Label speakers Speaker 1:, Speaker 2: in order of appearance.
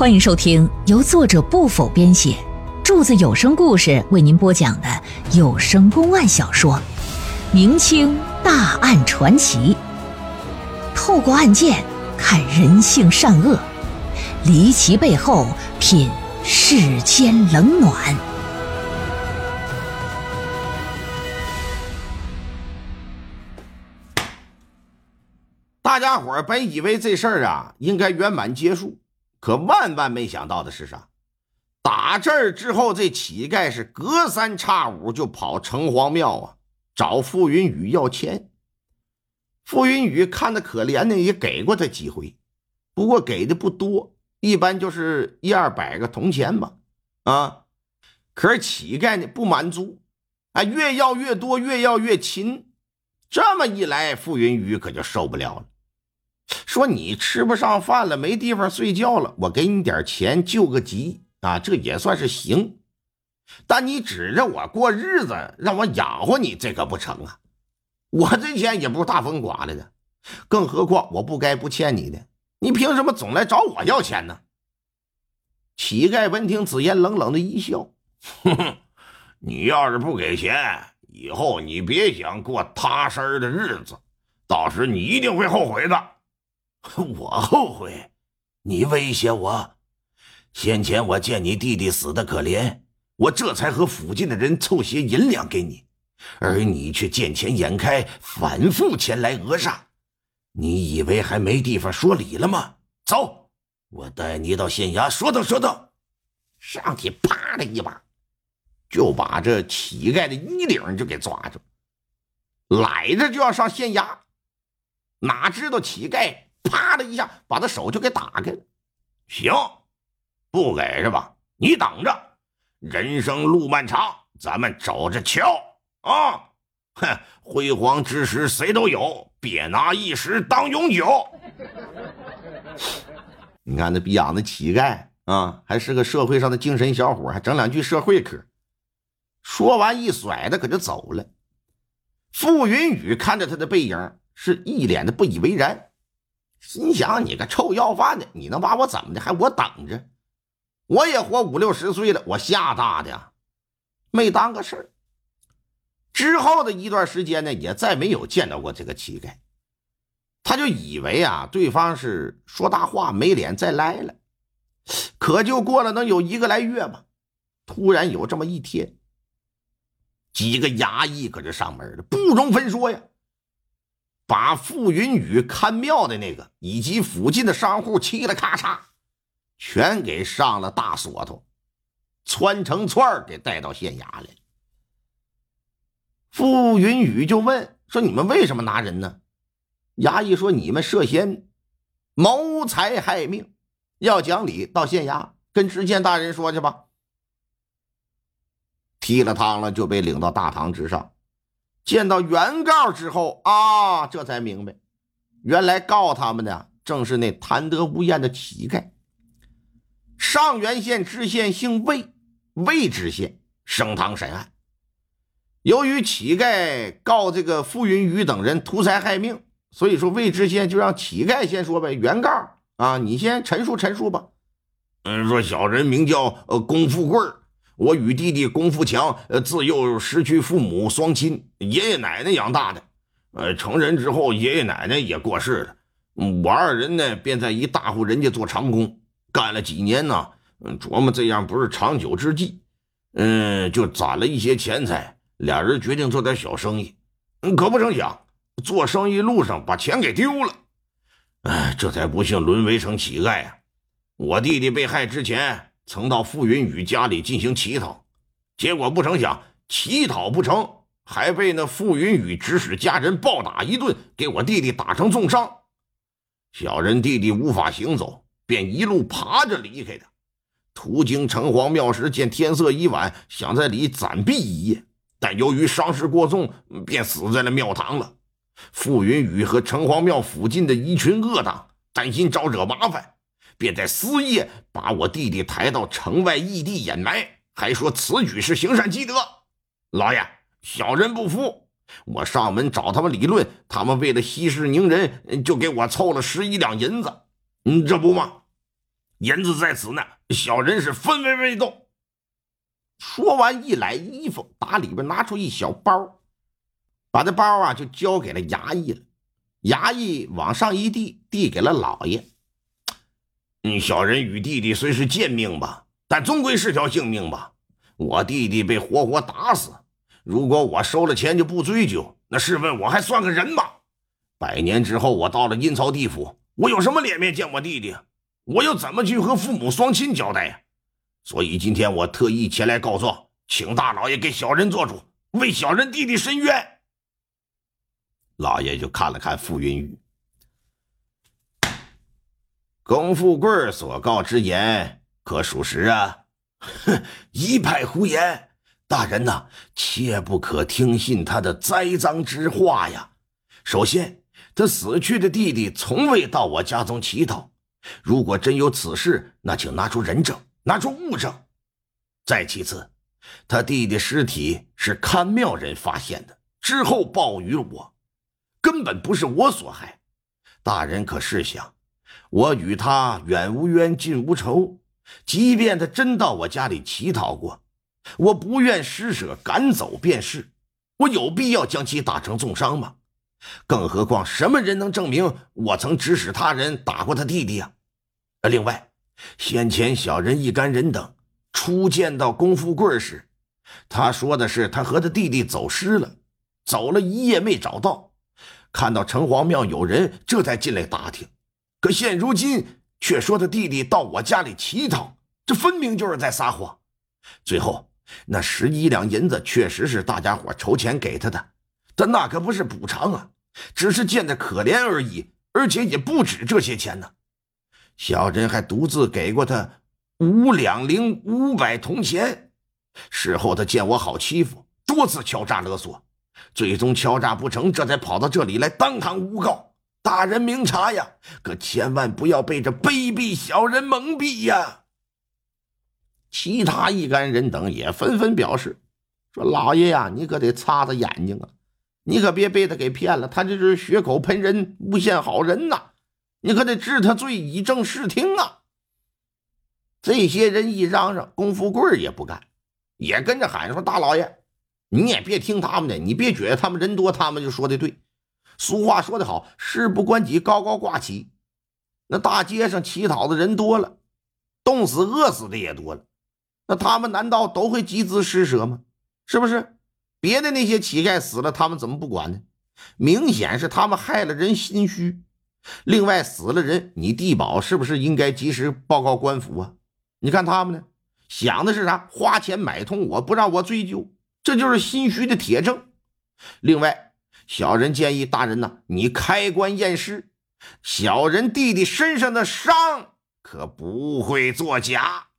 Speaker 1: 欢迎收听由作者不否编写，柱子有声故事为您播讲的有声公案小说《明清大案传奇》，透过案件看人性善恶，离奇背后品世间冷暖。
Speaker 2: 大家伙儿本以为这事儿啊应该圆满结束。可万万没想到的是啥？打这儿之后，这乞丐是隔三差五就跑城隍庙啊，找傅云雨要钱。傅云雨看的可怜呢，也给过他几回，不过给的不多，一般就是一二百个铜钱吧。啊，可是乞丐呢不满足，啊，越要越多，越要越勤。这么一来，傅云雨可就受不了了。说你吃不上饭了，没地方睡觉了，我给你点钱救个急啊，这也算是行。但你指着我过日子，让我养活你，这可不成啊！我这钱也不是大风刮来的，更何况我不该不欠你的，你凭什么总来找我要钱呢？乞丐闻听此言，冷冷的一笑：“哼哼，你要是不给钱，以后你别想过踏实的日子，到时你一定会后悔的。”
Speaker 3: 我后悔，你威胁我。先前我见你弟弟死的可怜，我这才和附近的人凑些银两给你，而你却见钱眼开，反复前来讹诈。你以为还没地方说理了吗？走，我带你到县衙说道说道。
Speaker 2: 上去啪的一把，就把这乞丐的衣领就给抓住，来着就要上县衙，哪知道乞丐。啪的一下，把他手就给打开了。行，不给是吧？你等着，人生路漫长，咱们走着瞧啊！哼，辉煌之时谁都有，别拿一时当永久。你看那逼养的乞丐啊，还是个社会上的精神小伙，还整两句社会嗑。说完一甩，他可就走了。傅云雨看着他的背影，是一脸的不以为然。心想：“你个臭要饭的，你能把我怎么的？还我等着？我也活五六十岁了，我吓大的，没当个事儿。之后的一段时间呢，也再没有见到过这个乞丐。他就以为啊，对方是说大话，没脸再来了。可就过了能有一个来月吧，突然有这么一天，几个衙役搁这上门了，不容分说呀。”把傅云雨看庙的那个，以及附近的商户，嘁了咔嚓，全给上了大锁头，穿成串给带到县衙来。傅云雨就问说：“你们为什么拿人呢？”衙役说：“你们涉嫌谋财害命，要讲理，到县衙跟知县大人说去吧。”踢了汤了，就被领到大堂之上。见到原告之后啊，这才明白，原来告他们的正是那贪得无厌的乞丐。上元县知县姓魏，魏知县升堂审案。由于乞丐告这个傅云雨等人图财害命，所以说魏知县就让乞丐先说呗，原告啊，你先陈述陈述吧。
Speaker 3: 嗯，说小人名叫呃龚富贵儿。我与弟弟龚富强，呃，自幼失去父母双亲，爷爷奶奶养大的。呃，成人之后，爷爷奶奶也过世了。我二人呢，便在一大户人家做长工，干了几年呢，琢磨这样不是长久之计，嗯，就攒了一些钱财，俩人决定做点小生意。可不成想，做生意路上把钱给丢了，哎，这才不幸沦为成乞丐啊！我弟弟被害之前。曾到傅云雨家里进行乞讨，结果不成想乞讨不成，还被那傅云雨指使家人暴打一顿，给我弟弟打成重伤。小人弟弟无法行走，便一路爬着离开的。途经城隍庙时，见天色已晚，想在里暂避一夜，但由于伤势过重，便死在了庙堂了。傅云雨和城隍庙附近的一群恶党担心招惹麻烦。便在私夜把我弟弟抬到城外异地掩埋，还说此举是行善积德。老爷，小人不服，我上门找他们理论，他们为了息事宁人，就给我凑了十一两银子。嗯，这不吗？
Speaker 2: 银子在此呢，小人是分文未动。
Speaker 4: 说完，一揽衣服，打里边拿出一小包，把这包啊就交给了衙役了。衙役往上一递，递给了老爷。
Speaker 2: 嗯，小人与弟弟虽是贱命吧，但终归是条性命吧。我弟弟被活活打死，如果我收了钱就不追究，那试问我还算个人吗？百年之后，我到了阴曹地府，我有什么脸面见我弟弟？我又怎么去和父母双亲交代呀？所以今天我特意前来告状，请大老爷给小人做主，为小人弟弟伸冤。
Speaker 4: 老爷就看了看傅云雨，龚富贵所告之言可属实啊？
Speaker 2: 哼，一派胡言！大人呐，切不可听信他的栽赃之话呀。首先，他死去的弟弟从未到我家中乞讨，如果真有此事，那请拿出人证。拿出物证。再其次，他弟弟尸体是看庙人发现的，之后报于我，根本不是我所害。大人可试想，我与他远无冤，近无仇，即便他真到我家里乞讨过，我不愿施舍，赶走便是。我有必要将其打成重伤吗？更何况，什么人能证明我曾指使他人打过他弟弟呀？另外。先前小人一干人等初见到龚富贵时，他说的是他和他弟弟走失了，走了一夜没找到，看到城隍庙有人，这才进来打听。可现如今却说他弟弟到我家里乞讨，这分明就是在撒谎。最后那十一两银子确实是大家伙筹钱给他的，但那可不是补偿啊，只是见他可怜而已，而且也不止这些钱呢。小珍还独自给过他五两零五百铜钱。事后他见我好欺负，多次敲诈勒索，最终敲诈不成，这才跑到这里来当堂诬告。大人明察呀，可千万不要被这卑鄙小人蒙蔽呀！
Speaker 4: 其他一干人等也纷纷表示说：“老爷呀，你可得擦擦眼睛啊，你可别被他给骗了，他这是血口喷人，诬陷好人呐！”你可得治他罪，以正视听啊！这些人一嚷嚷，龚富贵也不干，也跟着喊说：“大老爷，你也别听他们的，你别觉得他们人多，他们就说的对。俗话说得好，事不关己，高高挂起。那大街上乞讨的人多了，冻死、饿死的也多了，那他们难道都会集资施舍吗？是不是？别的那些乞丐死了，他们怎么不管呢？明显是他们害了人心虚。”另外，死了人，你地保是不是应该及时报告官府啊？你看他们呢，想的是啥？花钱买通我，不让我追究，这就是心虚的铁证。另外，小人建议大人呢，你开棺验尸，小人弟弟身上的伤可不会作假。